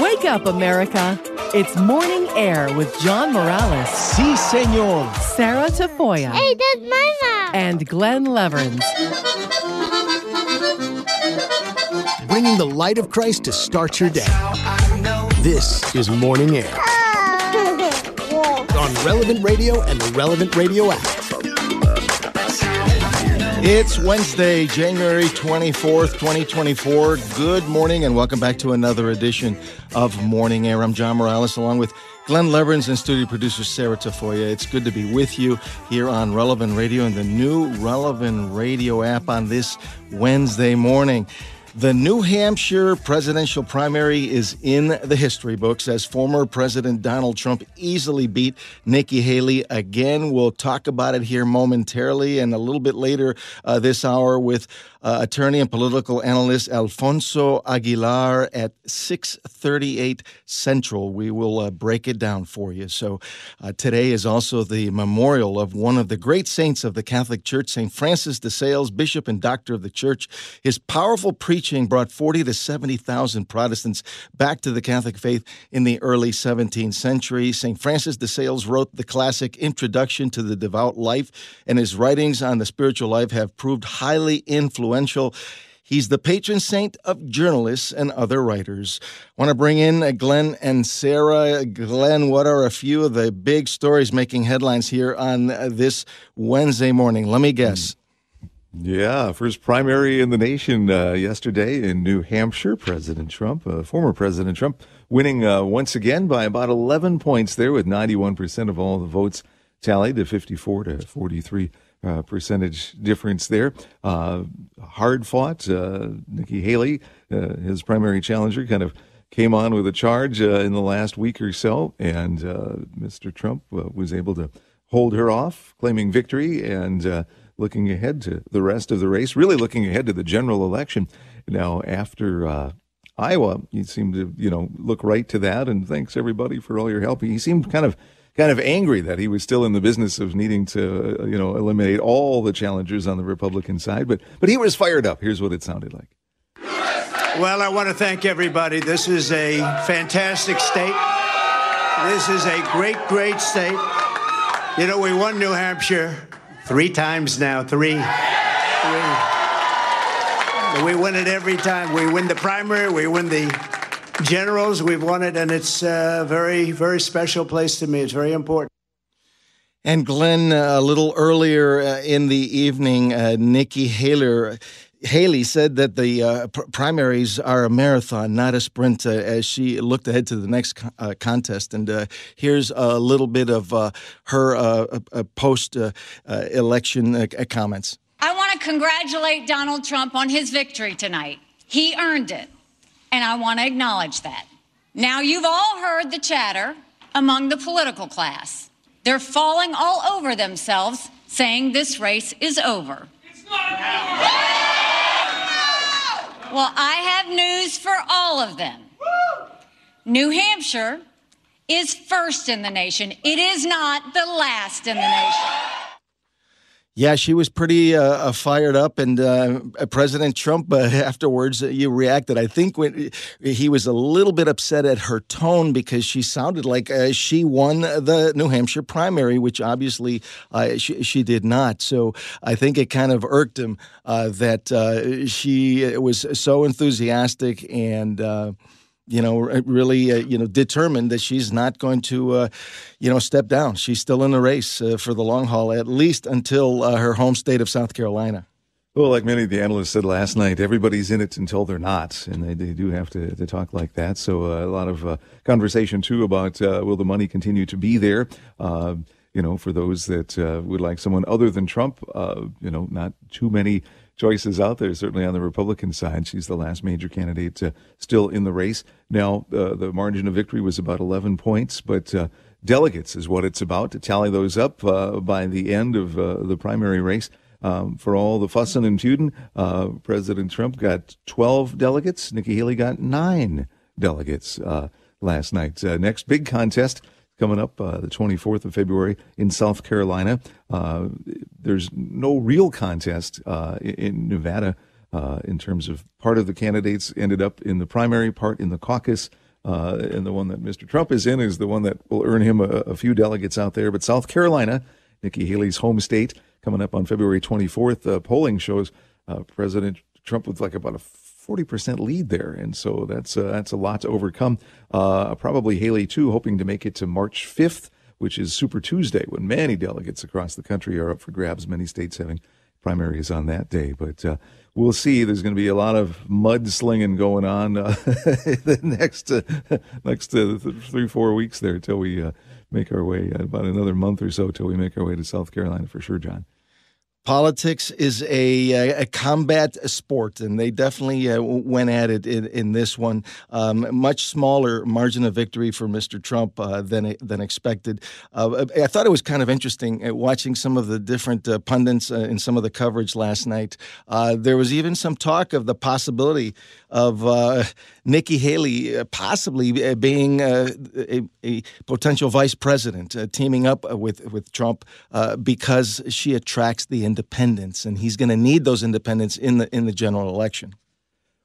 Wake up, America. It's Morning Air with John Morales, Si, senor. Sarah Tafoya, Hey, that's my mom. and Glenn Leverins. Bringing the light of Christ to start your day. This is Morning Air on Relevant Radio and the Relevant Radio app. It's Wednesday, January 24th, 2024. Good morning and welcome back to another edition of Morning Air. I'm John Morales along with Glenn Leverins and studio producer Sarah Tafoya. It's good to be with you here on Relevant Radio and the new Relevant Radio app on this Wednesday morning. The New Hampshire presidential primary is in the history books as former President Donald Trump easily beat Nikki Haley again. We'll talk about it here momentarily and a little bit later uh, this hour with uh, attorney and political analyst Alfonso Aguilar at 6:38 Central. We will uh, break it down for you. So uh, today is also the memorial of one of the great saints of the Catholic Church, St. Francis de Sales, bishop and doctor of the church. His powerful preaching brought 40 to 70,000 Protestants back to the Catholic faith in the early 17th century. St. Francis de Sales wrote the classic Introduction to the Devout Life, and his writings on the spiritual life have proved highly influential. He's the patron saint of journalists and other writers. Want to bring in Glenn and Sarah. Glenn, what are a few of the big stories making headlines here on this Wednesday morning? Let me guess. Yeah, first primary in the nation uh, yesterday in New Hampshire. President Trump, uh, former President Trump, winning uh, once again by about 11 points there, with 91% of all the votes tallied to 54 to 43 uh, percentage difference there. Uh, hard fought. Uh, Nikki Haley, uh, his primary challenger, kind of came on with a charge uh, in the last week or so, and Mr. Trump was able to hold her off, claiming victory and looking ahead to the rest of the race, really looking ahead to the general election. Now, after Iowa, he seemed to, you know, look right to that. And thanks everybody for all your help. He seemed kind of, kind of angry that he was still in the business of needing to, uh, you know, eliminate all the challengers on the Republican side. But, but he was fired up. Here's what it sounded like. Well, I want to thank everybody. This is a fantastic state. This is a great, great state. You know, we won New Hampshire three times now. Three. Three. We win it every time. We win the primary, we win the generals, we've won it, and it's a very, very special place to me. It's very important. And Glenn, uh, a little earlier uh, in the evening, uh, Nikki Haley, Haley said that the uh, pr- primaries are a marathon, not a sprint, uh, as she looked ahead to the next co- uh, contest. And uh, here's a little bit of uh, her uh, uh, post uh, uh, election uh, comments. I want to congratulate Donald Trump on his victory tonight. He earned it, and I want to acknowledge that. Now, you've all heard the chatter among the political class. They're falling all over themselves, saying this race is over. It's not over! Well, I have news for all of them. New Hampshire is first in the nation. It is not the last in the nation. Yeah, she was pretty uh, uh, fired up, and uh, President Trump uh, afterwards, uh, you reacted. I think when he was a little bit upset at her tone because she sounded like uh, she won the New Hampshire primary, which obviously uh, she, she did not. So I think it kind of irked him uh, that uh, she was so enthusiastic and. You know, really, uh, you know, determined that she's not going to, uh, you know, step down. She's still in the race uh, for the long haul, at least until uh, her home state of South Carolina. Well, like many of the analysts said last night, everybody's in it until they're not, and they, they do have to, to talk like that. So uh, a lot of uh, conversation too about will the money continue to be there? You know, for those that uh, would like someone other than Trump, uh, you know, not too many choices out there. Certainly on the Republican side, she's the last major candidate uh, still in the race. Now, uh, the margin of victory was about 11 points, but uh, delegates is what it's about to tally those up uh, by the end of uh, the primary race. Um, for all the fussing and feuding, uh, President Trump got 12 delegates. Nikki Haley got nine delegates last night. Next big contest coming up uh, the 24th of February in South Carolina. Uh, there's no real contest uh, in- Nevada uh, in terms of part of the candidates ended up in the primary, part in the caucus. Uh, and the one that Mr. Trump is in is the one that will earn him a, a few delegates out there. But South Carolina, Nikki Haley's home state, coming up on February 24th, uh, polling shows President Trump with like about a 40% lead there. And so that's, uh, that's a lot to overcome. Uh, probably Haley, too, hoping to make it to March 5th, which is Super Tuesday, when many delegates across the country are up for grabs, many states having primaries on that day. But uh, we'll see. There's going to be a lot of mudslinging going on uh, the next uh, next uh, three four weeks there till we make our way about another month or so till we make our way to South Carolina for sure, John. Politics is a, a combat sport, and they definitely uh, went at it in, in this one. Um, much smaller margin of victory for Mr. Trump uh, than than expected. Uh, I thought it was kind of interesting uh, watching some of the different uh, pundits uh, in some of the coverage last night. there was even some talk of the possibility of uh, Nikki Haley uh, possibly uh, being a, a, potential vice president, teaming up with with Trump because she attracts the independents, and he's going to need those independents in the in the general election.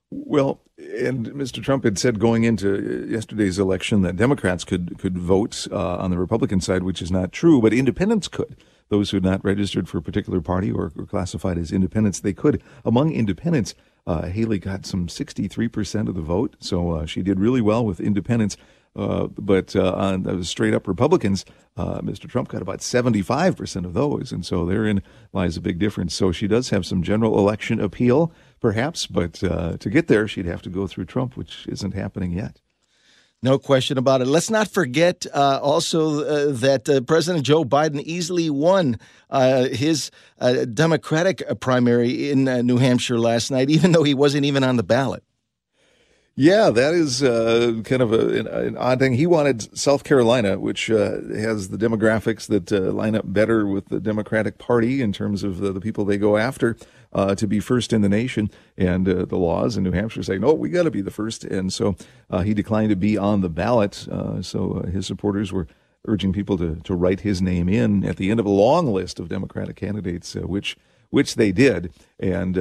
Well, and Mr. Trump had said going into yesterday's election that Democrats could could vote uh, on the Republican side, which is not true, but independents could. Those who had not registered for a particular party or were classified as independents, they could. Among independents, uh, Haley got some 63% of the vote, so uh, she did really well with independents. Uh, but uh, on the straight up Republicans, uh, Mr. Trump got about 75% of those. And so therein lies a big difference. So she does have some general election appeal, perhaps, but uh, to get there, she'd have to go through Trump, which isn't happening yet. No question about it. Let's not forget uh, also uh, that uh, President Joe Biden easily won uh, his Democratic primary in New Hampshire last night, even though he wasn't even on the ballot. Yeah, that is uh, kind of a, an, an, odd thing. He wanted South Carolina, which uh, has the demographics that uh, line up better with the Democratic Party in terms of the, the people they go after, uh, to be first in the nation. And uh, the laws in New Hampshire say, no, we got to be the first. And so uh, he declined to be on the ballot. so his supporters were urging people to, to write his name in at the end of a long list of Democratic candidates, which which they did. And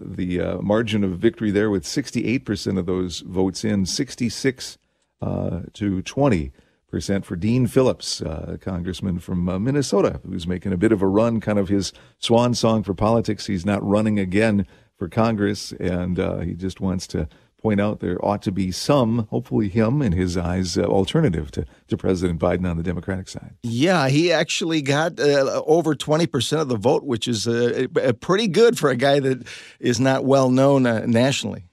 the uh, margin of victory there with 68% of those votes in, 66 uh, to 20 percent for Dean Phillips, uh, congressman from uh, Minnesota, who's making a bit of a run, kind of his swan song for politics. He's not running again for Congress, and uh, he just wants to point out there ought to be some, hopefully him in his eyes, uh, alternative to, to President Biden on the Democratic side. Yeah, he actually got uh, over 20% of the vote, which is uh, pretty good for a guy that is not well known uh, nationally.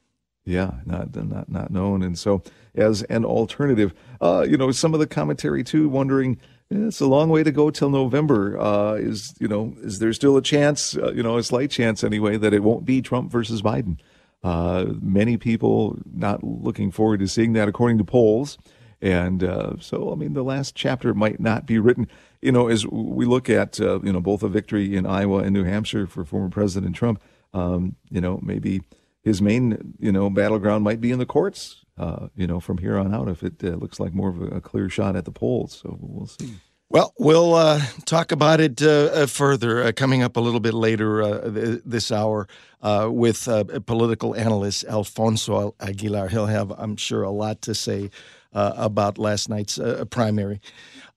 Yeah, not, not, not known. And so, as an alternative, uh, you know, some of the commentary too, wondering, it's a long way to go till November. Uh, is you know, is there still a chance? Uh, you know, a slight chance anyway that it won't be Trump versus Biden. Uh, many people not looking forward to seeing that, according to polls. And uh, so, I mean, the last chapter might not be written. You know, as we look at, uh, you know, both a victory in Iowa and New Hampshire for former President Trump, um, you know, maybe his main, you know, battleground might be in the courts, uh, you know, from here on out if it uh, looks like more of a, clear shot at the polls. So we'll see. Well, we'll uh, talk about it uh, uh further uh, coming up a little bit later uh, th- this hour with political analyst Alfonso Aguilar. He'll have, I'm sure, a lot to say about last night's primary.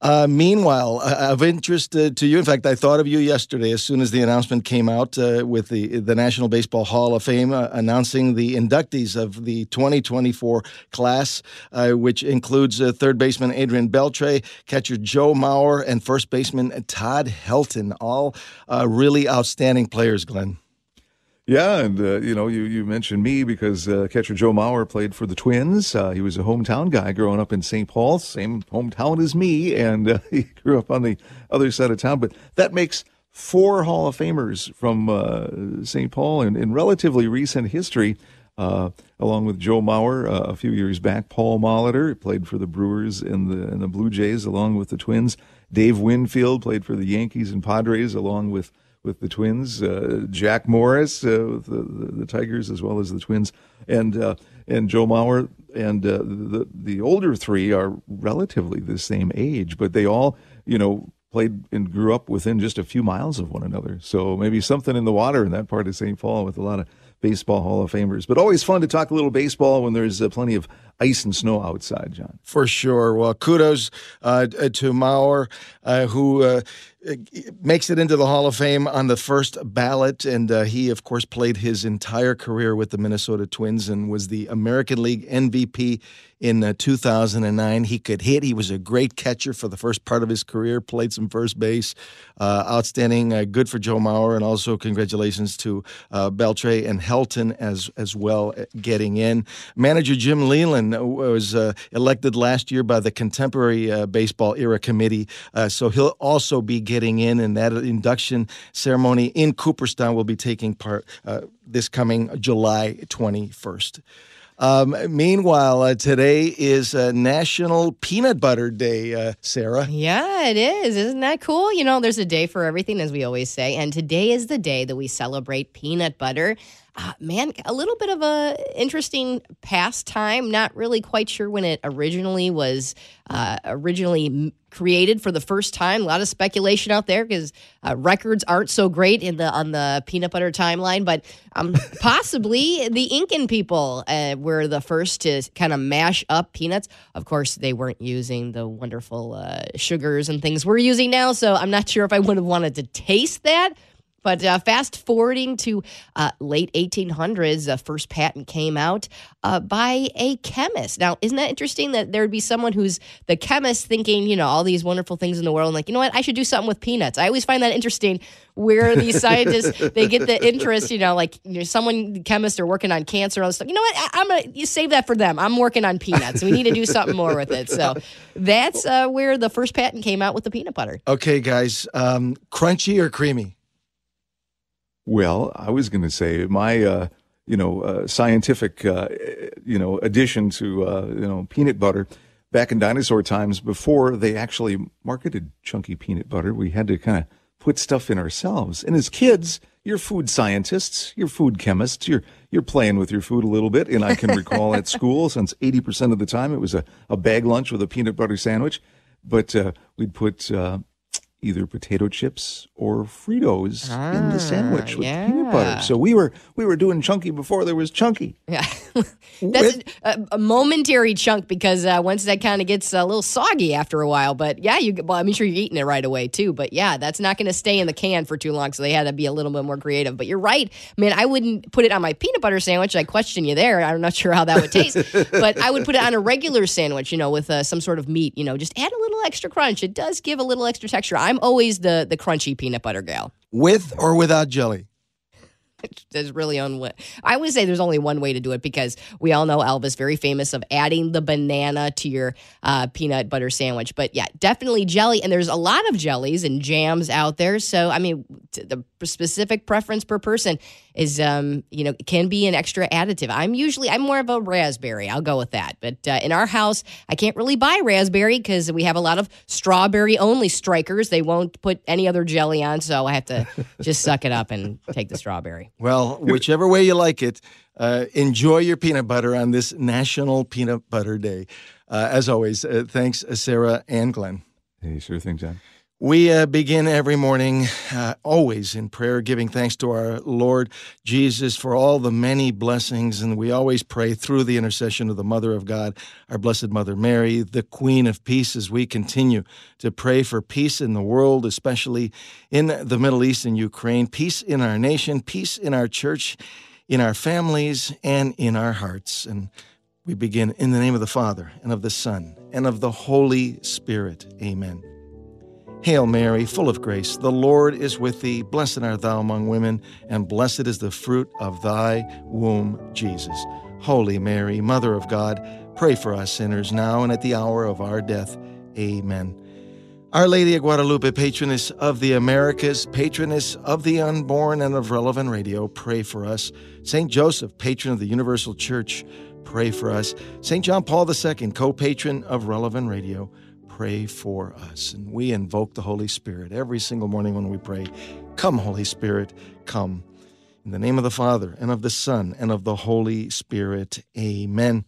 Uh, meanwhile, uh, of interest uh, to you, in fact, I thought of you yesterday as soon as the announcement came out uh, with the the National Baseball Hall of Fame uh, announcing the inductees of the 2024 class, uh, which includes third baseman Adrian Beltre, catcher Joe Mauer, and first baseman Todd Helton. All really outstanding players, Glenn. Yeah, and uh, you know, you, you mentioned me because uh, catcher Joe Mauer played for the Twins. Uh, he was a hometown guy growing up in St. Paul, same hometown as me, and uh, he grew up on the other side of town. But that makes four Hall of Famers from uh, St. Paul in, in relatively recent history. Uh, along with Joe Mauer, a few years back, Paul Molitor played for the Brewers and the and the Blue Jays, along with the Twins. Dave Winfield played for the Yankees and Padres, along with with the Twins, uh, Jack Morris uh, with the, the, the, Tigers as well as the Twins, and uh, and Joe Mauer. And uh, the the older three are relatively the same age, but they all you know played and grew up within just a few miles of one another. So maybe something in the water in that part of St. Paul with a lot of Baseball Hall of Famers. But always fun to talk a little baseball when there's uh, plenty of ice and snow outside, John. For sure. Well, kudos uh, to Mauer, uh, who uh, makes it into the Hall of Fame on the first ballot. And uh, he, of course, played his entire career with the Minnesota Twins and was the American League MVP in uh, 2009. He could hit. He was a great catcher for the first part of his career, played some first base. Uh, outstanding. Uh, good for Joe Mauer. And also, congratulations to uh, Beltre and Helton as, as well, uh, getting in. Manager Jim Leyland was elected last year by the Contemporary Baseball Era Committee. so he'll also be getting in, and that induction ceremony in Cooperstown will be taking part uh, this coming July 21st. Um, meanwhile, uh, today is uh, National Peanut Butter Day, uh, Sarah. Yeah, it is. Isn't that cool? You know, there's a day for everything, as we always say. And today is the day that we celebrate peanut butter. Uh, man, a little bit of a interesting pastime. Not really quite sure when it originally was uh, originally created for the first time. A lot of speculation out there because uh, records aren't so great in the on the peanut butter timeline. But um, possibly the Incan people uh, were the first to kind of mash up peanuts. Of course, they weren't using the wonderful uh, sugars and things we're using now. So I'm not sure if I would have wanted to taste that. But uh, fast forwarding to uh, late 1800s, the first patent came out uh, by a chemist. Now, isn't that interesting that there would be someone who's the chemist thinking, you know, all these wonderful things in the world, and like, you know what, I should do something with peanuts. I always find that interesting where these scientists they get the interest, you know, like you know, someone chemists are working on cancer and all this stuff. You know what, I, am gonna you save that for them. I'm working on peanuts. We need to do something more with it. So that's uh, where the first patent came out with the peanut butter. Okay, guys, um, crunchy or creamy? Well, I was going to say my, uh, you know, uh, scientific, uh, you know, addition to, uh, you know, peanut butter. Back in dinosaur times, before they actually marketed chunky peanut butter, we had to kind of put stuff in ourselves. And as kids, you're food scientists, you're food chemists, you're you're playing with your food a little bit. And I can recall at school, since 80% of the time it was a, a bag lunch with a peanut butter sandwich, but uh, we'd put uh, either potato chips or Fritos ah, in the sandwich with yeah. peanut butter. So we were we were doing chunky before there was chunky. Yeah, that's a, a, momentary chunk because uh, once that kind of gets a little soggy after a while. But yeah, you well, I'm sure you're eating it right away too. But yeah, that's not going to stay in the can for too long. So they had to be a little bit more creative. But you're right, man. I wouldn't put it on my peanut butter sandwich. I question you there. I'm not sure how that would taste, but I would put it on a regular sandwich. You know, with uh, some sort of meat. You know, just add a little extra crunch. It does give a little extra texture. I I'm always the the crunchy peanut butter gal. With or without jelly? there's really only I would say there's only one way to do it because we all know Elvis very famous of adding the banana to your uh, peanut butter sandwich. But yeah, definitely jelly, and there's a lot of jellies and jams out there. So I mean, the specific preference per person is um you know can be an extra additive. I'm usually I'm more of a raspberry. I'll go with that. But uh, in our house, I can't really buy raspberry because we have a lot of strawberry only strikers. They won't put any other jelly on, so I have to just suck it up and take the strawberry. Well, whichever way you like it, uh, enjoy your peanut butter on this National Peanut Butter Day. Uh, as always, uh, thanks, uh, Sarah and Glenn. Hey, sure thing, John. We uh, begin every morning, uh, always in prayer, giving thanks to our Lord Jesus for all the many blessings. And we always pray through the intercession of the Mother of God, our Blessed Mother Mary, the Queen of Peace, as we continue to pray for peace in the world, especially in the Middle East and Ukraine, peace in our nation, peace in our church, in our families, and in our hearts. And we begin in the name of the Father, and of the Son, and of the Holy Spirit. Amen. Hail Mary, full of grace, the Lord is with thee. Blessed art thou among women, and blessed is the fruit of thy womb, Jesus. Holy Mary, Mother of God, pray for us sinners now and at the hour of our death. Amen. Our Lady of Guadalupe, patroness of the Americas, patroness of the unborn and of relevant radio, pray for us. St. Joseph, patron of the Universal Church, pray for us. St. John Paul II, co patron of relevant radio, pray for us. And we invoke the Holy Spirit every single morning when we pray. Come, Holy Spirit, come. In the name of the Father, and of the Son, and of the Holy Spirit. Amen.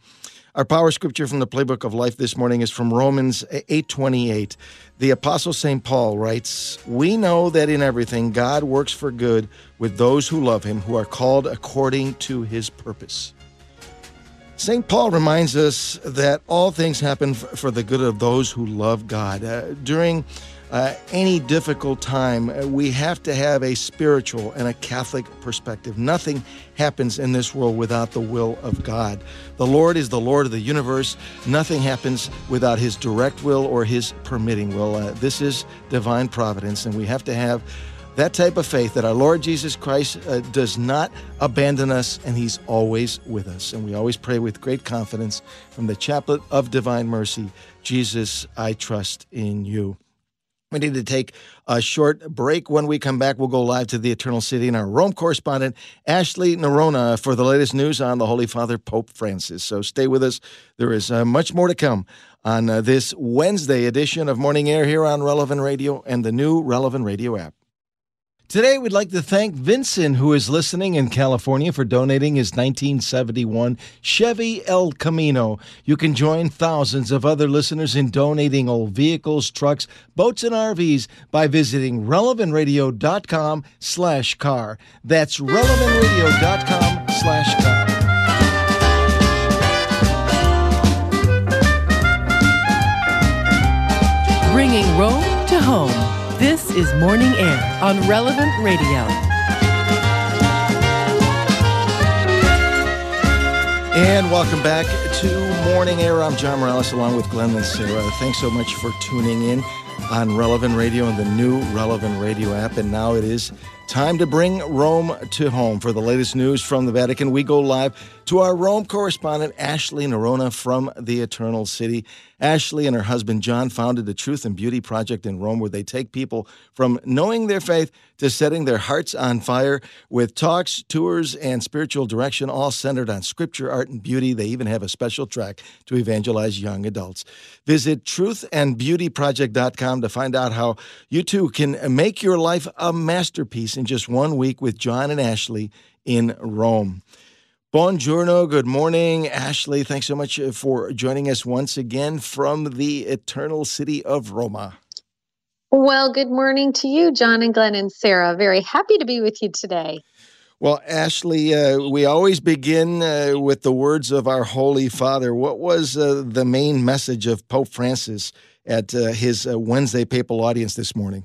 Our power scripture from the playbook of life this morning is from Romans 8:28. The apostle St. Paul writes, "We know that in everything God works for good with those who love him, who are called according to his purpose." St. Paul reminds us that all things happen for the good of those who love God. Uh, during uh, any difficult time, uh, we have to have a spiritual and a Catholic perspective. Nothing happens in this world without the will of God. The Lord is the Lord of the universe. Nothing happens without His direct will or His permitting will. Uh, this is divine providence, and we have to have that type of faith that our Lord Jesus Christ uh, does not abandon us and He's always with us. And we always pray with great confidence from the Chaplet of Divine Mercy Jesus, I trust in you. We need to take a short break. When we come back, we'll go live to the Eternal City and our Rome correspondent, Ashley Noronha, for the latest news on the Holy Father, Pope Francis. So stay with us. There is uh, much more to come on uh, this Wednesday edition of Morning Air here on Relevant Radio and the new Relevant Radio app. Today, we'd like to thank Vincent, who is listening in California, for donating his 1971 Chevy El Camino. You can join thousands of other listeners in donating old vehicles, trucks, boats, and RVs by visiting relevantradio.com slash car. That's relevantradio.com slash car. Bringing Rome to home. This is Morning Air on Relevant Radio. And welcome back to Morning Air. I'm John Morales along with Glenn and Sarah. Thanks so much for tuning in on Relevant Radio and the new Relevant Radio app. And now it is time to bring Rome to home. For the latest news from the Vatican, we go live to our Rome correspondent, Ashley Noronha from the Eternal City. Ashley and her husband John founded the Truth and Beauty Project in Rome, where they take people from knowing their faith to setting their hearts on fire with talks, tours, and spiritual direction, all centered on scripture, art, and beauty. They even have a special track to evangelize young adults. Visit truthandbeautyproject.com to find out how you too can make your life a masterpiece in just one week with John and Ashley in Rome. Buongiorno, good morning. Ashley, thanks so much uh, for joining us once again from the eternal city of Roma. Well, good morning to you, John and Glenn and Sarah. Very happy to be with you today. Well, Ashley, uh, we always begin uh, with the words of our Holy Father. What was uh, the main message of Pope Francis at uh, his uh, Wednesday papal audience this morning?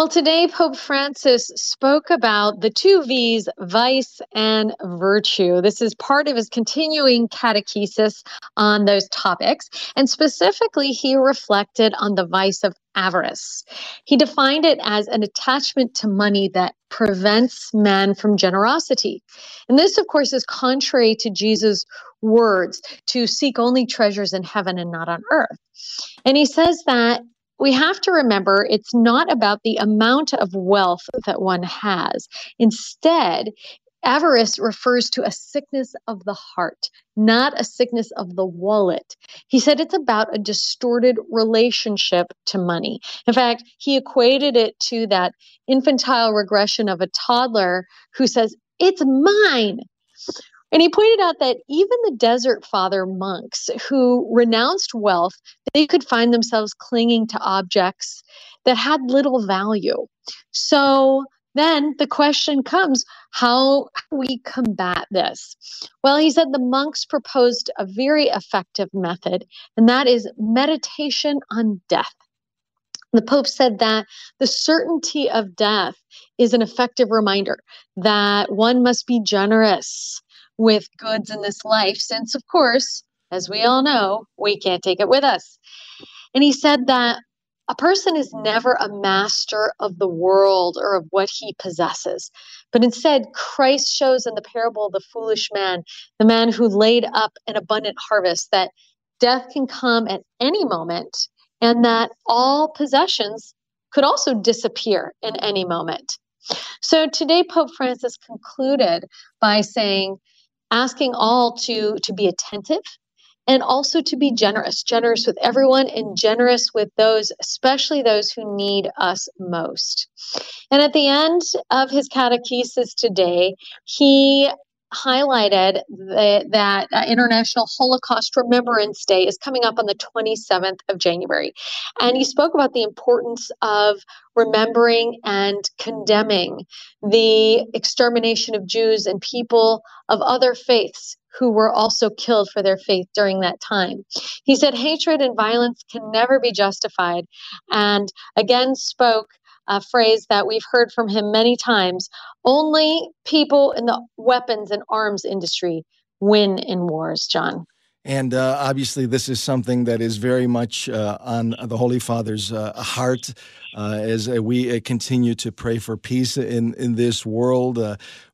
Well, today Pope Francis spoke about the two V's, vice and virtue. This is part of his continuing catechesis on those topics. And specifically, he reflected on the vice of avarice. He defined it as an attachment to money that prevents man from generosity. And this, of course, is contrary to Jesus' words to seek only treasures in heaven and not on earth. And he says that we have to remember it's not about the amount of wealth that one has. Instead, avarice refers to a sickness of the heart, not a sickness of the wallet. He said it's about a distorted relationship to money. In fact, he equated it to that infantile regression of a toddler who says, It's mine. And he pointed out that even the desert father monks who renounced wealth, they could find themselves clinging to objects that had little value. So then the question comes how we combat this? Well, he said the monks proposed a very effective method, and that is meditation on death. The Pope said that the certainty of death is an effective reminder that one must be generous with goods in this life, since, of course, as we all know, we can't take it with us. And he said that a person is never a master of the world or of what he possesses. But instead, Christ shows in the parable of the foolish man, the man who laid up an abundant harvest, that death can come at any moment and that all possessions could also disappear in any moment. So today, Pope Francis concluded by saying, asking all to to be attentive and also to be generous generous with everyone and generous with those especially those who need us most. And at the end of his catechesis today he highlighted the, that uh, International Holocaust Remembrance Day is coming up on the 27th of January. And he spoke about the importance of remembering and condemning the extermination of Jews and people of other faiths who were also killed for their faith during that time. He said hatred and violence can never be justified, and again spoke a phrase that we've heard from him many times only people in the weapons and arms industry win in wars, John. And uh, obviously, this is something that is very much uh, on the Holy Father's uh, heart uh, as uh, we uh, continue to pray for peace in, in this world,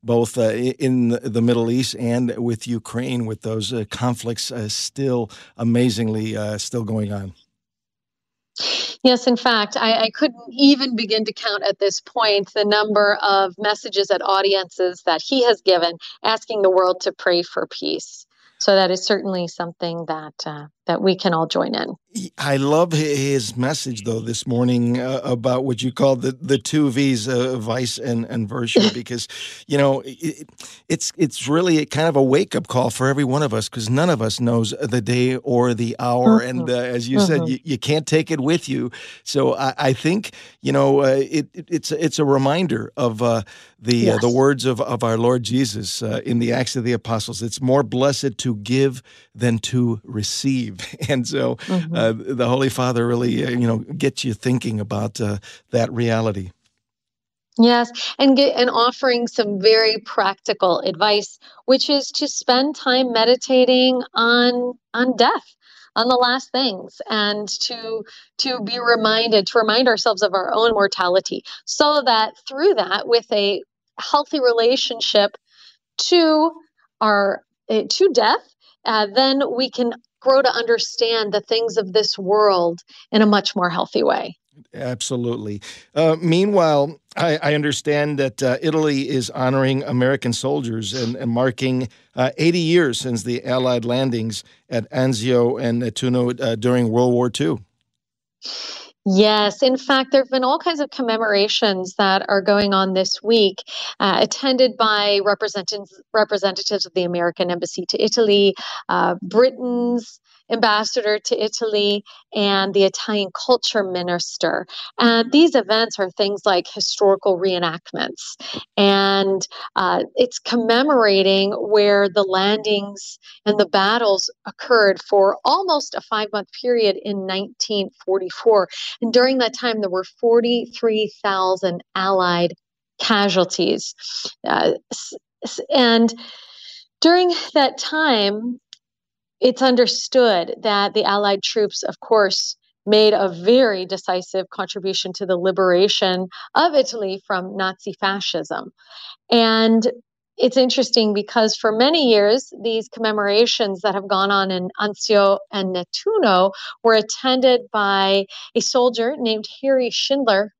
both in the Middle East and with Ukraine, with those conflicts still amazingly still going on. Yes, in fact, I, I, couldn't even begin to count at this point the number of messages at audiences that he has given asking the world to pray for peace. So that is certainly something that uh, that we can all join in. I love his message though this morning uh, about what you call the the two V's, uh, vice and and virtue, because you know it, it's it's really a kind of a wake up call for every one of us because none of us knows the day or the hour, mm-hmm. and uh, as you mm-hmm. said, you, you can't take it with you. So I, I think you know uh, it, it, it's it's a reminder of uh, the yes. the words of of our Lord Jesus in the Acts of the Apostles. It's more blessed to give than to receive. And so mm-hmm. uh, the Holy Father really, uh, you know, gets you thinking about uh, that reality. Yes, and get and offering some very practical advice, which is to spend time meditating on on death, on the last things, and to to be reminded to remind ourselves of our own mortality, so that through that, with a healthy relationship to our uh, to death, uh, then we can grow to understand the things of this world in a much more healthy way. Absolutely. Uh, meanwhile, I, I, understand that uh, Italy is honoring American soldiers and, and marking uh, 80 years since the Allied landings at Anzio and Nettuno uh, during World War II. Yes, in fact, there have been all kinds of commemorations that are going on this week, uh, attended by representatives representatives of the American Embassy to Italy, uh, Britain's ambassador to Italy and the Italian culture minister. And these events are things like historical reenactments. And uh, it's commemorating where the landings and the battles occurred for almost a five month period in 1944. And during that time, there were 43,000 Allied casualties. Uh, and during that time, it's understood that the Allied troops, of course, made a very decisive contribution to the liberation of Italy from Nazi fascism. And it's interesting because for many years, these commemorations that have gone on in Anzio and Nettuno were attended by a soldier named Harry Schindler,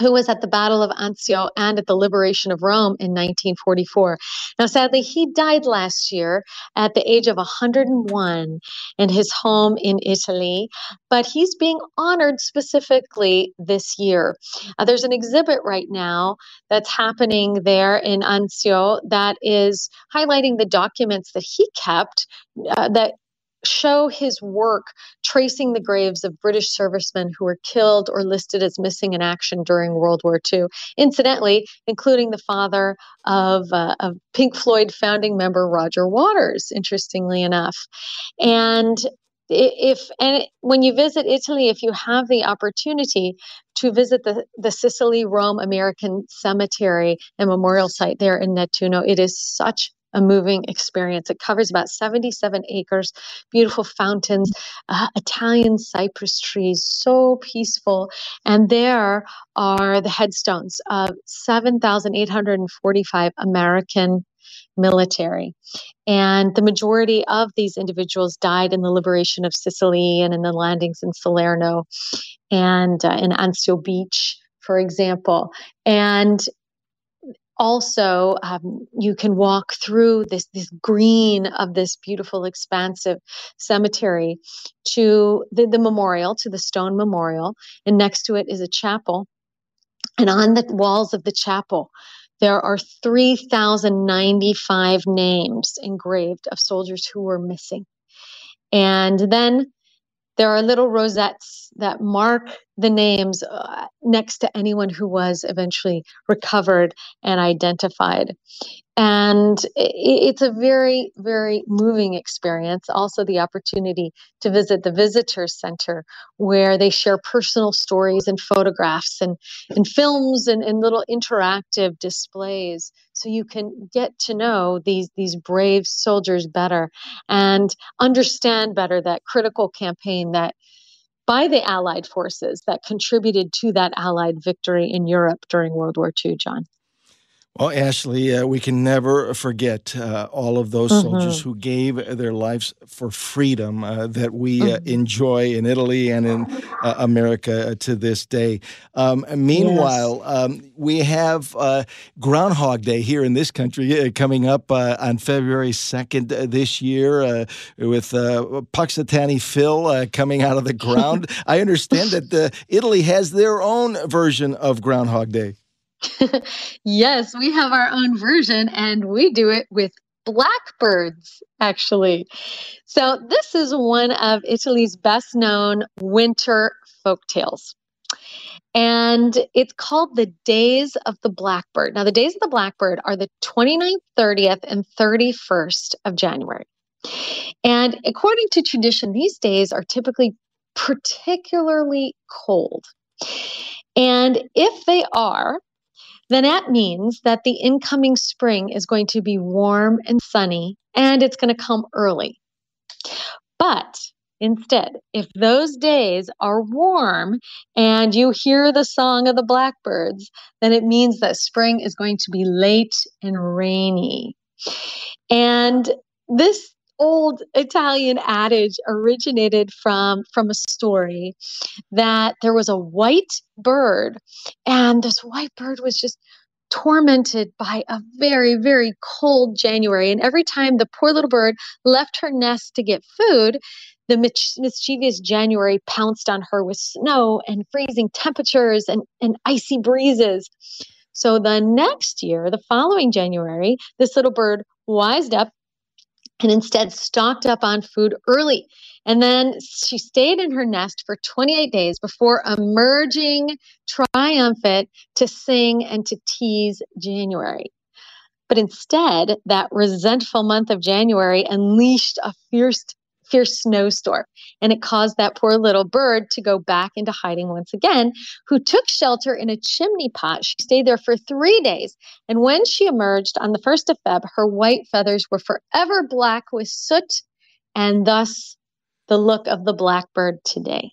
who was at the Battle of Anzio and at the liberation of Rome in 1944. Now, sadly, he died last year at the age of 101 in his home in Italy, but he's being honored specifically this year. Uh, there's an exhibit right now that's happening there in Anzio that is highlighting the documents that he kept uh, that show his work tracing the graves of British servicemen who were killed or listed as missing in action during World War II. Incidentally, including the father of, uh, of Pink Floyd founding member Roger Waters, interestingly enough. And if and when you visit Italy, if you have the opportunity to visit the, the Sicily Rome American Cemetery and Memorial Site there in Nettuno, it is such a moving experience. It covers about 77 acres, beautiful fountains, uh, Italian cypress trees, so peaceful. And there are the headstones of 7,845 American military. And the majority of these individuals died in the liberation of Sicily and in the landings in Salerno and uh, in Anzio Beach, for example. And also um, you can walk through this this green of this beautiful expansive cemetery to the, the memorial to the stone memorial and next to it is a chapel and on the walls of the chapel there are 3,095 names engraved of soldiers who were missing. And then there are little rosettes that mark the names uh, next to anyone who was eventually recovered and identified. And it's a very, very moving experience. Also, the opportunity to visit the visitor center where they share personal stories and photographs and, and films and, and little interactive displays. So you can get to know these, these brave soldiers better and understand better that critical campaign that by the Allied forces that contributed to that Allied victory in Europe during World War II, John. Well, Ashley, uh, we can never forget uh, all of those mm-hmm. soldiers who gave their lives for freedom uh, that we uh, mm-hmm. enjoy in Italy and in uh, America uh, to this day. Um, meanwhile, yes. um, we have Groundhog Day here in this country coming up on February 2nd this year with Punxsutawney Phil coming out of the ground. I understand that Italy has their own version of Groundhog Day. yes, we have our own version and we do it with blackbirds, actually. So, this is one of Italy's best known winter folk tales. And it's called The Days of the Blackbird. Now, the Days of the Blackbird are the 29th, 30th, and 31st of January. And according to tradition, these days are typically particularly cold. And if they are, then that means that the incoming spring is going to be warm and sunny and it's going to come early. But instead, if those days are warm and you hear the song of the blackbirds, then it means that spring is going to be late and rainy. And this old Italian adage originated from from a story that there was a white bird and this white bird was just tormented by a very very cold January and every time the poor little bird left her nest to get food the mischievous January pounced on her with snow and freezing temperatures and, and icy breezes. So the next year, the following January, this little bird wised up and instead stocked up on food early. And then she stayed in her nest for 28 days before emerging triumphant to sing and to tease January. But instead, that resentful month of January unleashed a fierce fierce snowstorm. And it caused that poor little bird to go back into hiding once again, who took shelter in a chimney pot. She stayed there for three days. And when she emerged on the 1st of Feb, her white feathers were forever black with soot and thus the look of the blackbird today.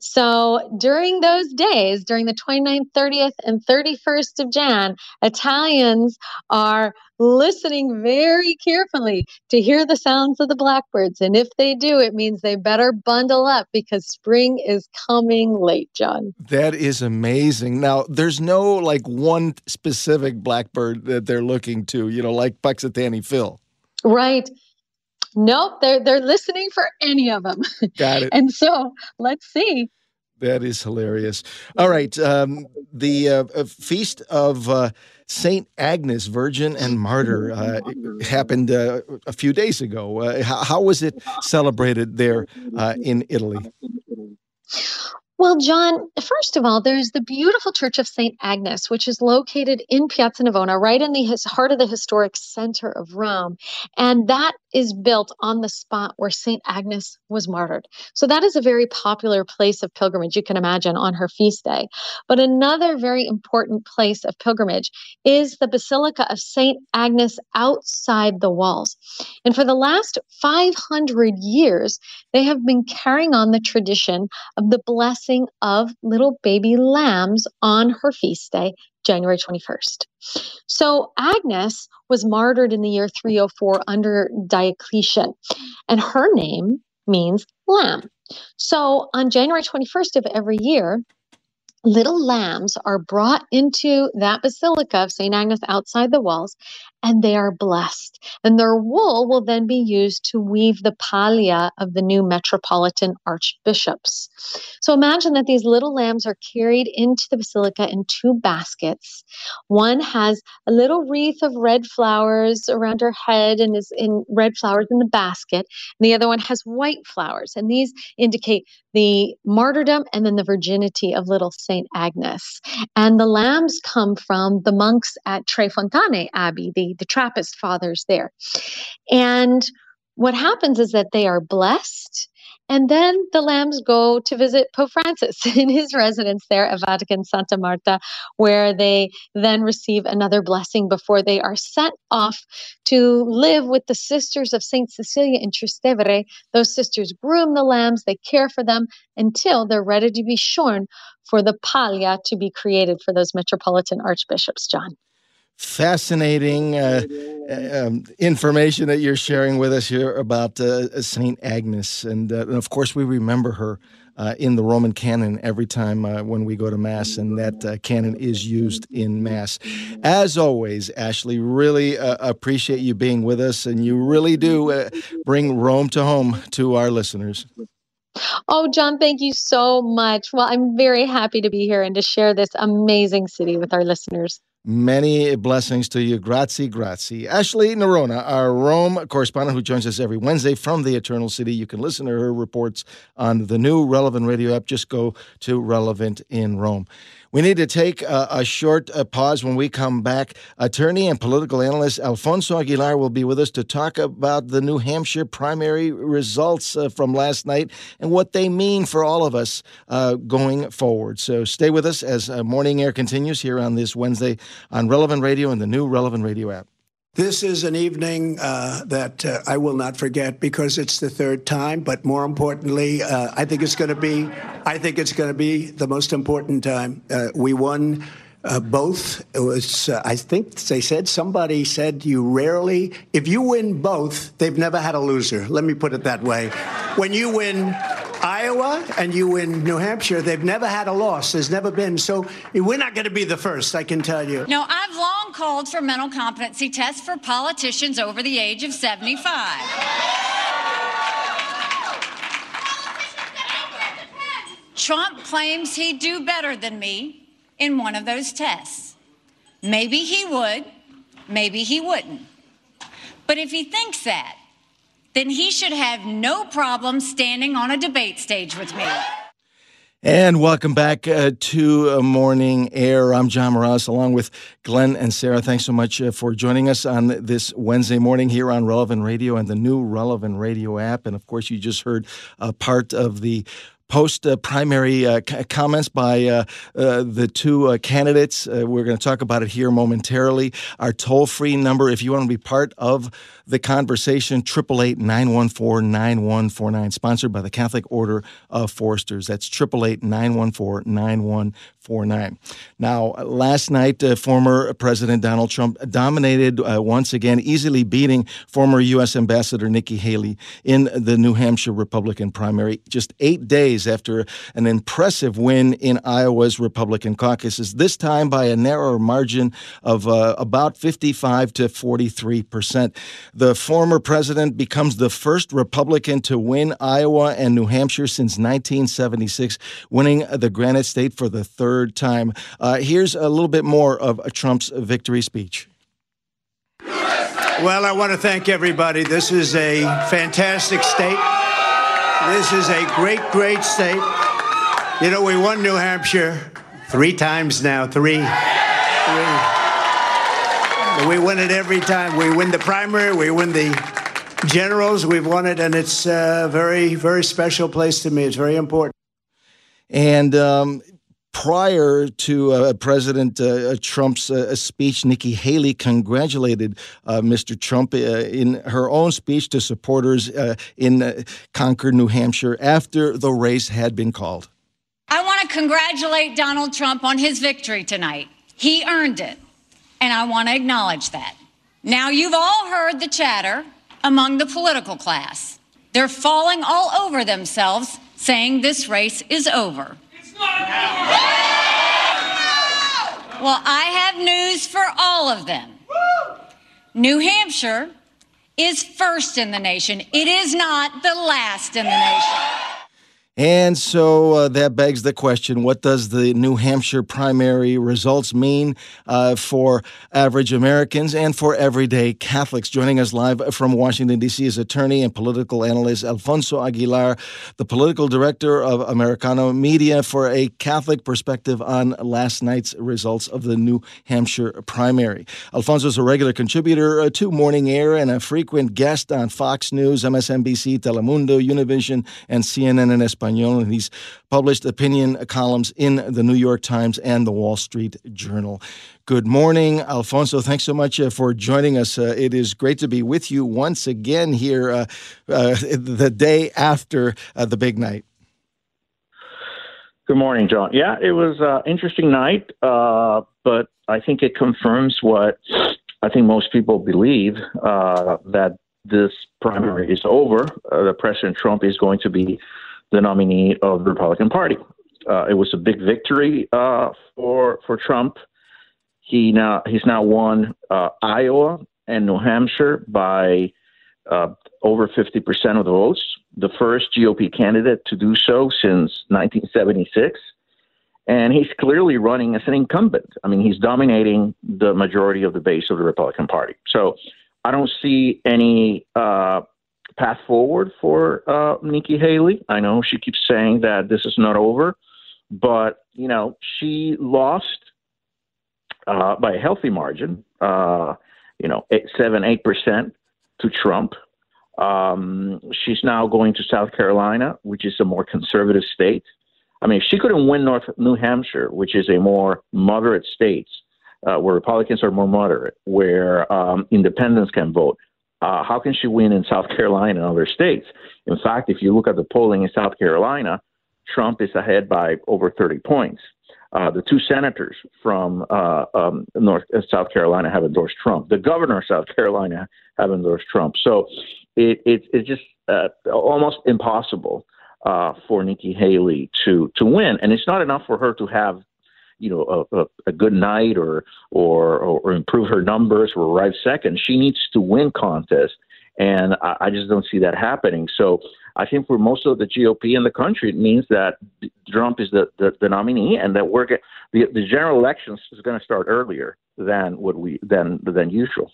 So during those days, during the 29th, 30th, and 31st of Jan, Italians are listening very carefully to hear the sounds of the blackbirds. And if they do, it means they better bundle up because spring is coming late, John. That is amazing. Now, there's no like one specific blackbird that they're looking to, you know, like Punxsutawney Phil. Right. Nope, they're they're listening for any of them. Got it. and so let's see. That is hilarious. All right, um, the uh, uh feast of uh, Saint Agnes, Virgin and Martyr, uh, happened uh, a few days ago. Uh, how, how, was it celebrated there in Italy? Well, John, first of all, there's the beautiful Church of St. Agnes, which is located in Piazza Navona, right in the heart of the historic center of Rome. And that is built on the spot where St. Agnes was martyred. So that is a very popular place of pilgrimage, you can imagine, on her feast day. But another very important place of pilgrimage is the Basilica of St. Agnes outside the walls. And for the last 500 years, they have been carrying on the tradition of the blessing of little baby lambs on her feast day, January 21st. So Agnes was martyred in the year 304 under Diocletian, and her name means lamb. So on January 21st of every year, little lambs are brought into that basilica of St. Agnes outside the walls, and they are blessed. And their wool will then be used to weave the pallia of the new metropolitan archbishops. So imagine that these little lambs are carried into the basilica in two baskets. One has a little wreath of red flowers around her head and is in red flowers in the basket. And the other one has white flowers. And these indicate the martyrdom and then the virginity of little Saint Agnes. And the lambs come from the monks at Tre Fontane Abbey, the, the Trappist fathers there. And what happens is that they are blessed and then the lambs go to visit Pope Francis in his residence there at Vatican Santa Marta, where they then receive another blessing before they are sent off to live with the sisters of Saint Cecilia in Trastevere. Those sisters groom the lambs, they care for them until they're ready to be shorn for the pallia to be created for those metropolitan archbishops, John fascinating uh, uh, um, information that you're sharing with us here about uh, Saint Agnes, and, uh, and, of course we remember her uh, in the Roman canon every time uh, when we go to mass, and that canon is used in mass. As always, Ashley, really appreciate you being with us, and you really do bring Rome to home to our listeners. Oh, John, thank you so much. Well, I'm very happy to be here and to share this amazing city with our listeners. Many blessings to you. Grazie, grazie. Ashley Noronha, our Rome correspondent who joins us every Wednesday from the Eternal City. You can listen to her reports on the new Relevant Radio app. Just go to Relevant in Rome. We need to take a, a short uh, pause when we come back. Attorney and political analyst Alfonso Aguilar will be with us to talk about the New Hampshire primary results uh, from last night and what they mean for all of us uh, going forward. So stay with us as uh, Morning Air continues here on this Wednesday on Relevant Radio and the new Relevant Radio app. This is an evening uh, that uh, I will not forget because it's the third time. But more importantly, uh, I think it's going to be. I think it's going to be the most important time. Uh, we won. Uh, both it was uh, i think they said somebody said you rarely if you win both they've never had a loser let me put it that way when you win Iowa and you win New Hampshire, they've never had a loss. There's never been. So we're not going to be the first, I can tell you. No, I've long called for mental competency tests for politicians over the age of 75. Trump claims he'd do better than me in one of those tests. Maybe he would, maybe he wouldn't. But if he thinks that, then he should have no problem standing on a debate stage with me. And welcome back uh, to uh, Morning Air. I'm John Morales along with Glen and Sarah. Thanks so much uh, for joining us on this Wednesday morning here on Relevant Radio and the new Relevant Radio app. And of course, you just heard a part of the post uh, primary uh, c- comments by uh, uh the two uh, candidates. Uh, we're going to talk about it here momentarily. Our toll free number, if you want to be part of the conversation, 888 914 9149, sponsored by the Catholic Order of Foresters. That's 888 914 9149. Now, last night, former President Donald Trump dominated once again, easily beating former U.S. Ambassador Nikki Haley in the New Hampshire Republican primary just eight days days after an impressive win in Iowa's Republican caucuses, this time by a narrower margin of uh, about 55 to 43 percent. The former president becomes the first Republican to win Iowa and New Hampshire since 1976, winning the Granite State for the third time. Uh, here's a little bit more of Trump's victory speech. Well, I want to thank everybody. This is a fantastic state. This is a great, great state. You know, we won New Hampshire three times now. Three. We win it every time. We win the primary, we win the generals, we've won it, and it's a very, very special place to me. It's very important. And um, prior to uh, President uh, uh Trump's uh, speech, Nikki Haley congratulated uh, Mr. Trump uh, in her own speech to supporters in Concord, New Hampshire, after the race had been called. I want to congratulate Donald Trump on his victory tonight. He earned it, and I want to acknowledge that. Now, you've all heard the chatter among the political class. They're falling all over themselves saying this race is over. Well, I have news for all of them. New Hampshire is first in the nation. It is not the last in the nation. And so uh, that begs the question what does the New Hampshire primary results mean uh, for average Americans and for everyday Catholics? Joining us live from Washington, D.C. is attorney and political analyst Alfonso Aguilar, the political director of Americano Media, for a Catholic perspective on last night's results of the New Hampshire primary. Alfonso is a regular contributor uh, to Morning Air and a frequent guest on Fox News, MSNBC, Telemundo, Univision, and CNN en Espanol. Espanol, and he's published opinion columns in the New York Times and the Wall Street Journal. Good morning, Alfonso. Thanks so much uh, for joining us. Uh, it is great to be with you once again here uh, uh the day after uh, the big night. Good morning, John. Yeah, it was an interesting night, uh, but I think it confirms what I think most people believe that this primary is over. that President Trump is going to be the nominee of the Republican Party. Uh, it was a big victory uh, for for Trump. He now he's now won uh, Iowa and New Hampshire by uh, over 50% of the votes, the first GOP candidate to do so since 1976. And he's clearly running as an incumbent. I mean, he's dominating the majority of the base of the Republican Party. So I don't see any uh, path forward for uh, Nikki Haley. I know she keeps saying that this is not over, but you know she lost uh, by a healthy margin. Uh, you know, eight, seven, eight percent to Trump. Um, she's now going to South Carolina, which is a more conservative state. I mean, if she couldn't win North New Hampshire, which is a more moderate state, uh, where Republicans are more moderate, where um, independents can vote, uh, how can she win in South Carolina and other states? In fact, if you look at the polling in South Carolina, Trump is ahead by over 30 points. Uh, the two senators from uh, um, North uh, South Carolina have endorsed Trump. The governor of South Carolina have endorsed Trump. So it, it it's just uh, almost impossible uh, for Nikki Haley to to win, and it's not enough for her to have you know a, a, a good night or, or or improve her numbers or arrive second. She needs to win contest, and I, I just don't see that happening. So I think for most of the GOP in the country, it means that Trump is the, the, the nominee, and that we're get, the the general elections is going to start earlier than what we than than usual.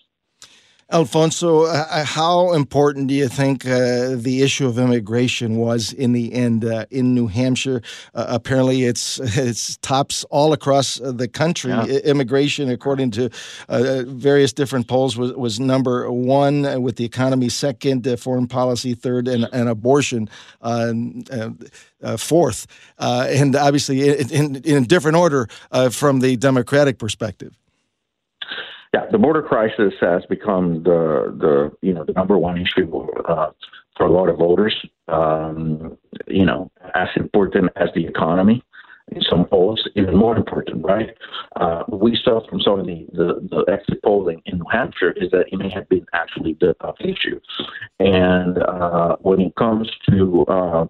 Alfonso, uh, uh, how important do you think uh, the issue of immigration was in the end uh, in New Hampshire? Uh, apparently, it's it's tops all across uh, the country. Yeah. Immigration, according to various different polls, was, was number one, with the economy second, foreign policy third, and, and abortion fourth. and obviously, in, in, in different order from the Democratic perspective. Yeah, the border crisis has become the the you know the number one issue uh, for a lot of voters. Um, you know, as important as the economy in some polls, even more important, right? Uh, we saw from some of the, the, the, exit polling in New Hampshire is that it may have been actually the top issue. And uh, when it comes to uh,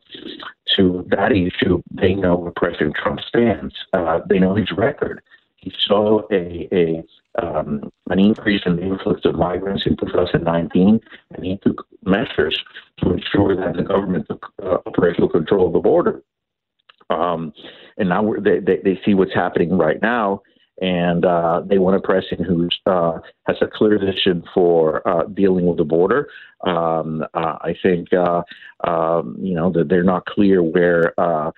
to that issue, they know where President Trump stands. Uh, they know his record. He saw a, a um, an increase in the influx of migrants in 2019, and he took measures to ensure that the government took uh, operational control of the border. Um, and now they, they, they see what's happening right now, and uh, they want a president who uh, has a clear vision for uh, dealing with the border. Um, uh, I think uh, um, you know that they're not clear where uh,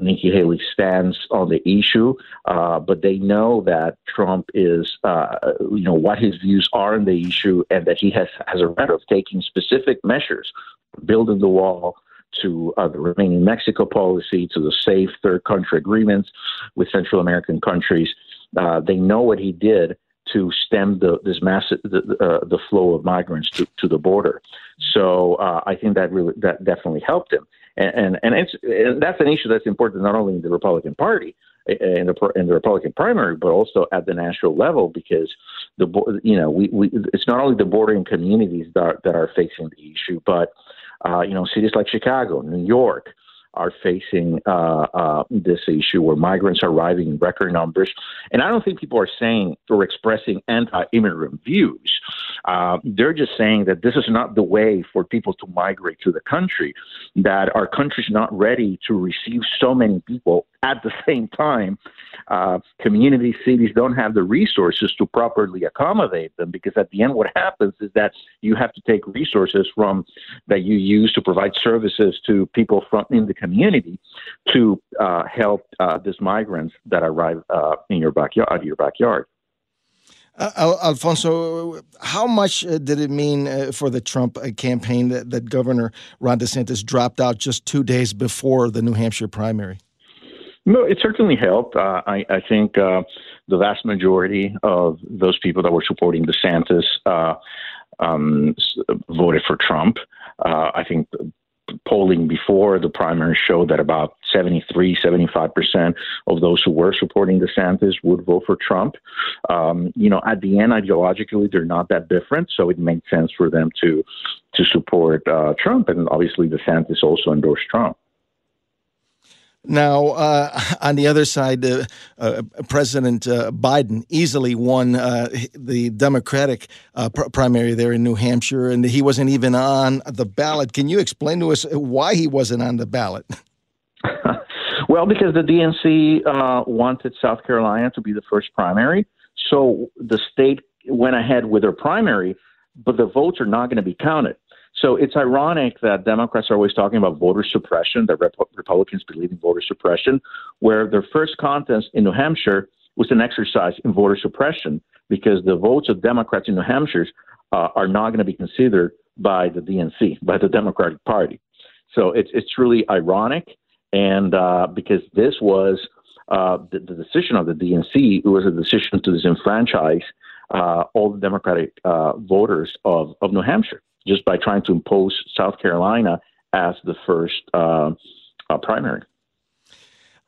Nikki Haley stands on the issue, but they know that Trump is you know what his views are on the issue, and that he has has a right of taking specific measures, building the wall to uh, the Remain in Mexico policy, to the safe third country agreements with Central American countries. Uh, they know what he did to stem the, this massive the, uh, the flow of migrants to, to the border. So uh, I think that really that definitely helped him, and and, and, it's, and that's an issue that's important not only in the Republican Party in the in the Republican primary, but also at the national level because the you know we, we it's not only the bordering communities that are, that are facing the issue, but uh, you know cities like Chicago, New York, are facing uh, uh, this issue where migrants are arriving in record numbers. And I don't think people are saying or expressing anti immigrant views. Uh, they're just saying that this is not the way for people to migrate to the country, that our country is not ready to receive so many people at the same time. Uh, community cities don't have the resources to properly accommodate them because at the end, what happens is that you have to take resources from that you use to provide services to people from in the community to uh, help uh, these migrants that arrive uh, in your backyard, out of your backyard. Uh, Alfonso, how much uh, did it mean uh, for the Trump uh, campaign that, that Governor Ron DeSantis dropped out just two days before the New Hampshire primary? No, it certainly helped. I, I, think the vast majority of those people that were supporting DeSantis um, voted for Trump. I think polling before the primary showed that about 73, 75% of those who were supporting DeSantis would vote for Trump. Um, you know, at the end, ideologically, they're not that different, so it made sense for them to to support uh, Trump, and obviously DeSantis also endorsed Trump. Now, uh, on the other side, uh, uh, President uh, Biden easily won uh, the Democratic uh, pr- primary there in New Hampshire, and he wasn't even on the ballot. Can you explain to us why he wasn't on the ballot? well, because the DNC wanted South Carolina to be the first primary, so the state went ahead with their primary, but the votes are not going to be counted. So it's ironic that Democrats are always talking about voter suppression, that Rep- Republicans believe in voter suppression, where their first contest in New Hampshire was an exercise in voter suppression because the votes of Democrats in New Hampshire uh, are not going to be considered by the DNC, by the Democratic Party. So it's it's really ironic, and uh, because this was uh, the, the, decision of the DNC, it was a decision to disenfranchise uh, all the Democratic uh, voters of, of New Hampshire just by trying to impose South Carolina as the first uh, uh, primary.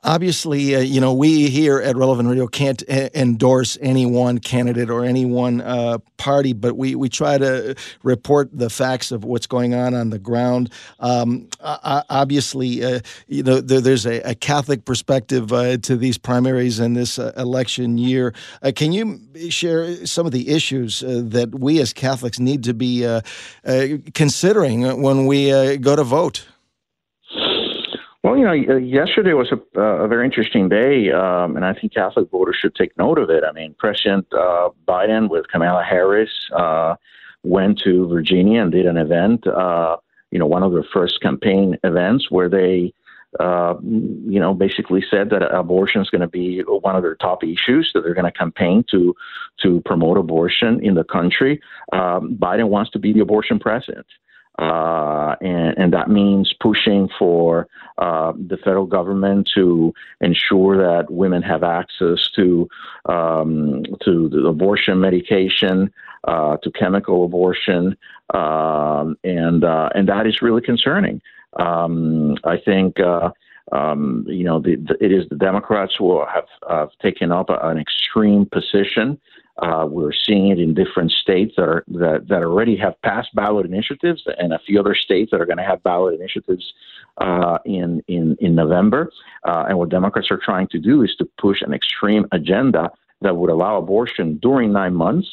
Obviously, uh, you know, we here at Relevant Radio can't a- endorse any one candidate or any one uh, party, but we, we try to report the facts of what's going on on the ground. Um, obviously, uh, you know, there, there's a, a, Catholic perspective uh, to these primaries in this uh, election year. Uh, can you share some of the issues that we as Catholics need to be considering when we go to vote? Well, you know, yesterday was a, a very interesting day, um, and I think Catholic voters should take note of it. I mean, President uh, Biden with Kamala Harris uh, went to Virginia and did an event, uh, you know, one of their first campaign events where they, uh, you know, basically said that abortion is going to be one of their top issues, that they're going to campaign to to promote abortion in the country. Um, Biden wants to be the abortion president. Uh, and, and, that means pushing for uh, the federal government to ensure that women have access to um, to the abortion medication, uh, to chemical abortion, um, and uh, and that is really concerning. Um, I think. Uh, um, you know, the, the, it is the Democrats who have taken up an extreme position uh, we're seeing it in different states that are that, that already have passed ballot initiatives, and a few other states that are going to have ballot initiatives uh, in in in November. Uh, and what Democrats are trying to do is to push an extreme agenda that would allow abortion during nine months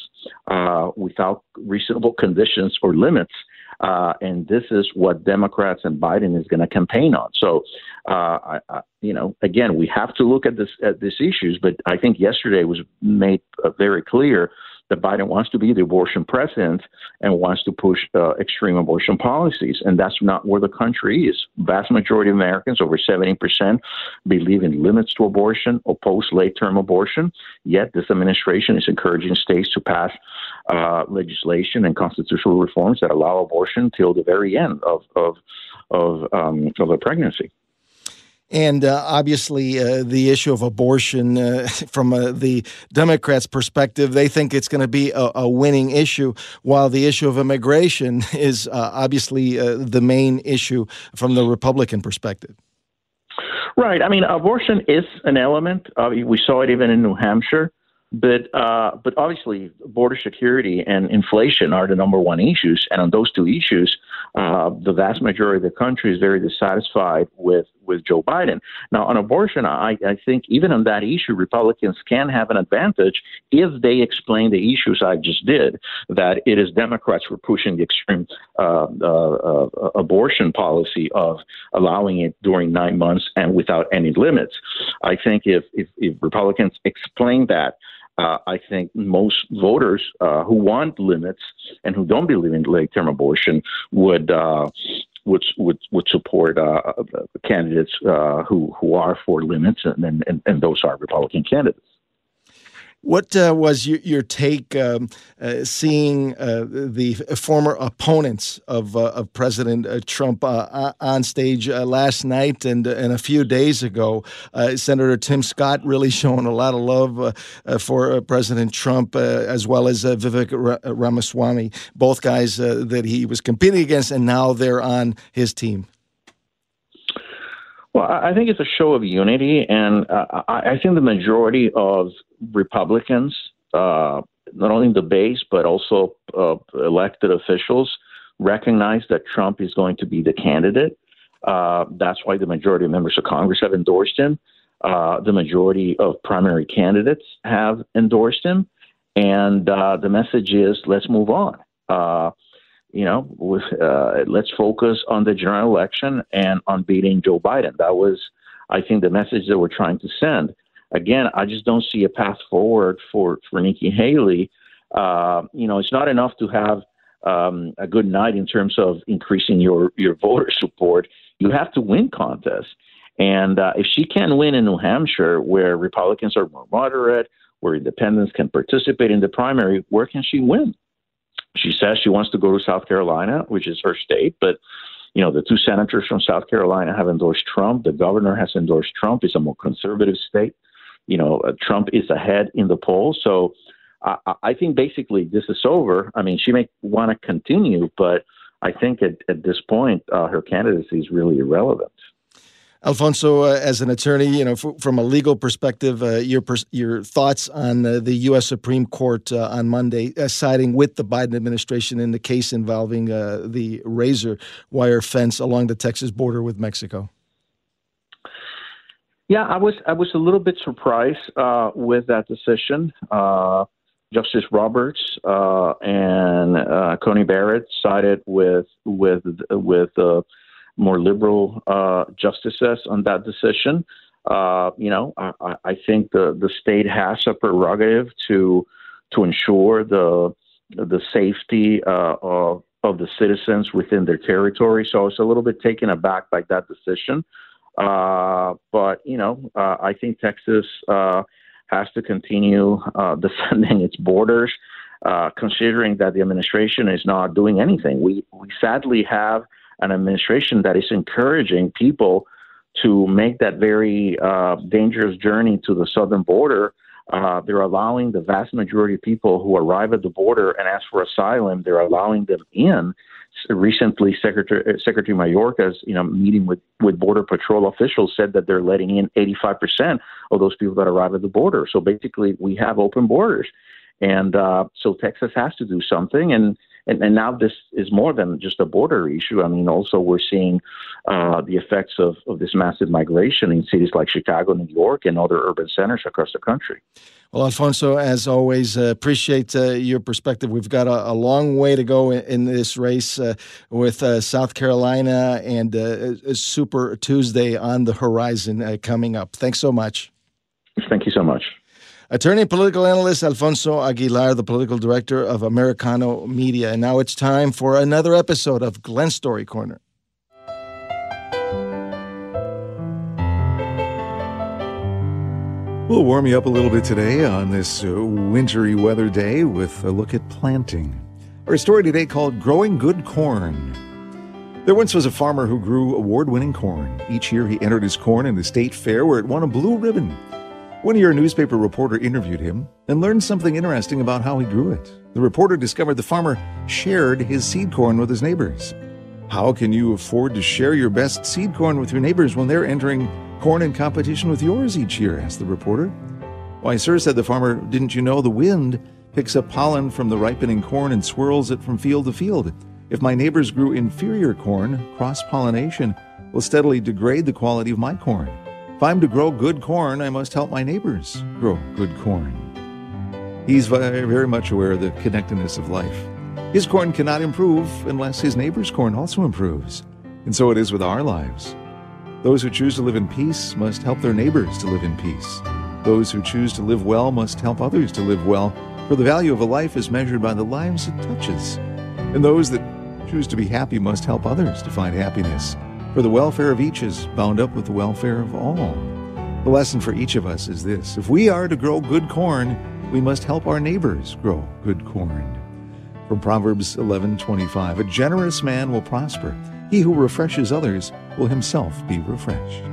uh, without reasonable conditions or limits. Uh, and this is what Democrats and Biden is going to campaign on. So, uh, I, I, you know, again, we have to look at this at these issues. But I think yesterday was made uh, very clear that Biden wants to be the abortion president and wants to push uh, extreme abortion policies. And that's not where the country is. Vast majority of Americans, over 70%, believe in limits to abortion, oppose late term abortion. Yet this administration is encouraging states to pass uh, legislation and constitutional reforms that allow abortion till the very end of, of, of, um, of a pregnancy. And uh, obviously, uh, the issue of abortion, uh, from uh, the Democrats' perspective, they think it's going to be a, a, winning issue, while the issue of immigration is uh, obviously uh, the main issue from the Republican perspective. Right. I mean, abortion is an element. we saw it even in New Hampshire. But uh, but obviously, border security and inflation are the number one issues, and on those two issues, uh, the vast majority of the country is very dissatisfied with with Joe Biden. Now, on abortion, I, I think even on that issue, Republicans can have an advantage if they explain the issues I just did. That it is Democrats who are pushing the extreme uh, uh, uh, abortion policy of allowing it during nine months and without any limits. I think if if, if Republicans explain that. Uh, I think most voters uh, who want limits and who don't believe in late-term abortion would uh, would would would support uh, candidates uh, who who are for limits, and, and and those are Republican candidates. What uh, was your, your take um, uh, seeing uh, the former opponents of, uh, of President uh, Trump uh, on stage last night and, and a few days ago? Senator Tim Scott really showing a lot of love for President Trump, as well as Vivek Ramaswamy, both guys that he was competing against, and now they're on his team. Well, I think it's a show of unity, and uh, I think the majority of Republicans, uh, not only the base but also uh, elected officials, recognize that Trump is going to be the candidate. Uh, that's why the majority of members of Congress have endorsed him. Uh, the majority of primary candidates have endorsed him, and uh, the message is let's move on you know, with, uh, let's focus on the general election and on beating Joe Biden. That was, I think, the message that we're trying to send. Again, I just don't see a path forward for for Nikki Haley. Uh, you know, it's not enough to have um, a good night in terms of increasing your your voter support. You have to win contests, and uh, if she can win in New Hampshire, where Republicans are more moderate, where independents can participate in the primary, where can she win? She says she wants to go to South Carolina, which is her state, but you know the two senators from South Carolina have endorsed Trump. The governor has endorsed Trump. It's a more conservative state. You know, uh, Trump is ahead in the polls. So I, I think basically this is over. I mean, she may want to continue, but I think at, at this point uh, her candidacy is really irrelevant. Alfonso, uh, as an attorney, you know, f- from a legal perspective, uh, your pers- your thoughts on uh, the U.S. Supreme Court uh, on Monday uh, siding with the Biden administration in the case involving the razor wire fence along the Texas border with Mexico. Yeah, I was I was a little bit surprised with that decision. Justice Roberts and Coney Barrett sided with with with more liberal uh, justices on that decision. Uh, you know, I, I, think the, the state has a prerogative to to ensure the the safety uh, of of the citizens within their territory. So I was a little bit taken aback by that decision. Uh, but you know, uh, I think Texas uh, has to continue defending its borders. considering that the administration is not doing anything, we we sadly have an administration that is encouraging people to make that very uh, dangerous journey to the southern border. Uh, they're allowing the vast majority of people who arrive at the border and ask for asylum. They're allowing them in. Recently, Secretary uh, Secretary Mayorkas, you know, meeting with with Border Patrol officials, said that they're letting in 85 percent of those people that arrive at the border. So basically, we have open borders, and uh, so Texas has to do something. And and, and now this is more than just a border issue. I mean, also we're seeing uh, the effects of, of this massive migration in cities like Chicago, New York, and other urban centers across the country. Well, Alfonso, as always, uh, appreciate uh, your perspective. We've got a, a, long way to go in, in this race uh, with uh, South Carolina and uh, Super Tuesday on the horizon uh, coming up. Thanks so much. Thank you so much. Attorney and political analyst Alfonso Aguilar, the political director of Americano Media. And now it's time for another episode of Glen Story Corner. We'll warm you up a little bit today on this uh, wintry weather day with a look at planting. Our story today called Growing Good Corn. There once was a farmer who grew award winning corn. Each year he entered his corn in the state fair where it won a blue ribbon. One year, a newspaper reporter interviewed him and learned something interesting about how he grew it. The reporter discovered the farmer shared his seed corn with his neighbors. How can you afford to share your best seed corn with your neighbors when they're entering corn in competition with yours each year? asked the reporter. Why, sir, said the farmer, didn't you know the wind picks up pollen from the ripening corn and swirls it from field to field? If my neighbors grew inferior corn, cross pollination will steadily degrade the quality of my corn. If I'm to grow good corn, I must help my neighbors grow good corn. He's very, very much aware of the connectedness of life. His corn cannot improve unless his neighbor's corn also improves. And so it is with our lives. Those who choose to live in peace must help their neighbors to live in peace. Those who choose to live well must help others to live well, for the value of a life is measured by the lives it touches. And those that choose to be happy must help others to find happiness, for the welfare of each is bound up with the welfare of all. The lesson for each of us is this if we are to grow good corn, we must help our neighbors grow good corn. From Proverbs 11:25, a generous man will prosper. He who refreshes others will himself be refreshed.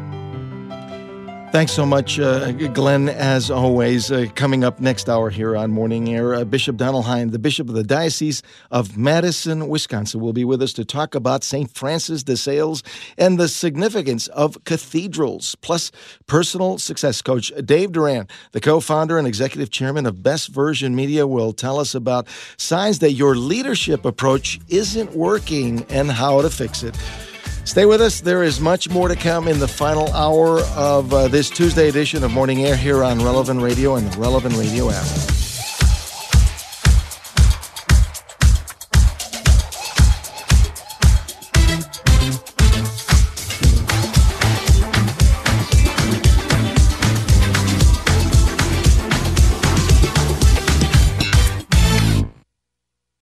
Thanks so much, uh, Glen, as always. Uh, coming up next hour here on Morning Air, uh, Bishop Donald Hying, the Bishop of the Diocese of Madison, Wisconsin, will be with us to talk about St. Francis de Sales and the significance of cathedrals. Plus, personal success coach Dave Durand, the co founder and executive chairman of Best Version Media, will tell us about signs that your leadership approach isn't working and how to fix it. Stay with us. There is much more to come in the final hour of uh, this Tuesday edition of Morning Air here on Relevant Radio and the Relevant Radio app.